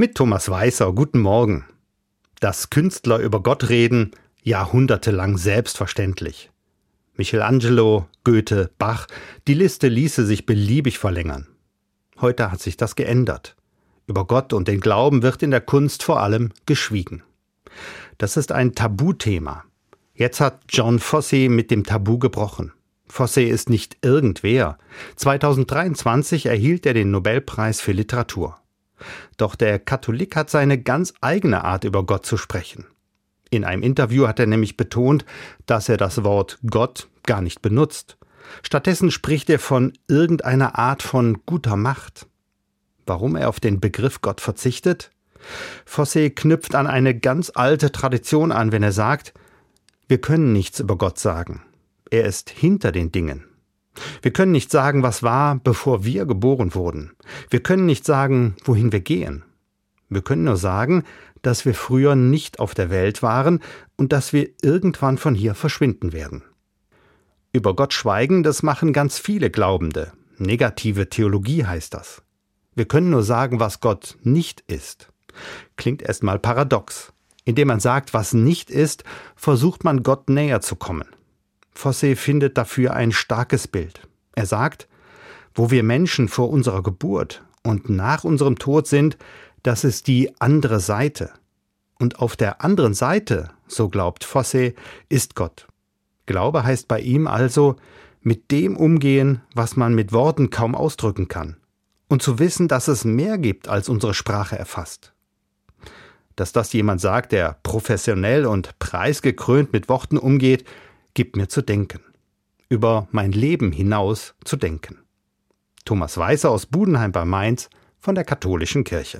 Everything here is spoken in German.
Mit Thomas Weißer, guten Morgen. Dass Künstler über Gott reden, jahrhundertelang selbstverständlich. Michelangelo, Goethe, Bach, die Liste ließe sich beliebig verlängern. Heute hat sich das geändert. Über Gott und den Glauben wird in der Kunst vor allem geschwiegen. Das ist ein Tabuthema. Jetzt hat John Fosse mit dem Tabu gebrochen. Fosse ist nicht irgendwer. 2023 erhielt er den Nobelpreis für Literatur. Doch der Katholik hat seine ganz eigene Art über Gott zu sprechen. In einem Interview hat er nämlich betont, dass er das Wort Gott gar nicht benutzt. Stattdessen spricht er von irgendeiner Art von guter Macht. Warum er auf den Begriff Gott verzichtet? Fosse knüpft an eine ganz alte Tradition an, wenn er sagt, wir können nichts über Gott sagen. Er ist hinter den Dingen. Wir können nicht sagen, was war, bevor wir geboren wurden. Wir können nicht sagen, wohin wir gehen. Wir können nur sagen, dass wir früher nicht auf der Welt waren und dass wir irgendwann von hier verschwinden werden. Über Gott schweigen, das machen ganz viele Glaubende. Negative Theologie heißt das. Wir können nur sagen, was Gott nicht ist. Klingt erstmal paradox. Indem man sagt, was nicht ist, versucht man Gott näher zu kommen. Fosse findet dafür ein starkes Bild. Er sagt, wo wir Menschen vor unserer Geburt und nach unserem Tod sind, das ist die andere Seite. Und auf der anderen Seite, so glaubt Fosse, ist Gott. Glaube heißt bei ihm also, mit dem umgehen, was man mit Worten kaum ausdrücken kann. Und zu wissen, dass es mehr gibt, als unsere Sprache erfasst. Dass das jemand sagt, der professionell und preisgekrönt mit Worten umgeht, gibt mir zu denken. Über mein Leben hinaus zu denken. Thomas Weißer aus Budenheim bei Mainz von der Katholischen Kirche.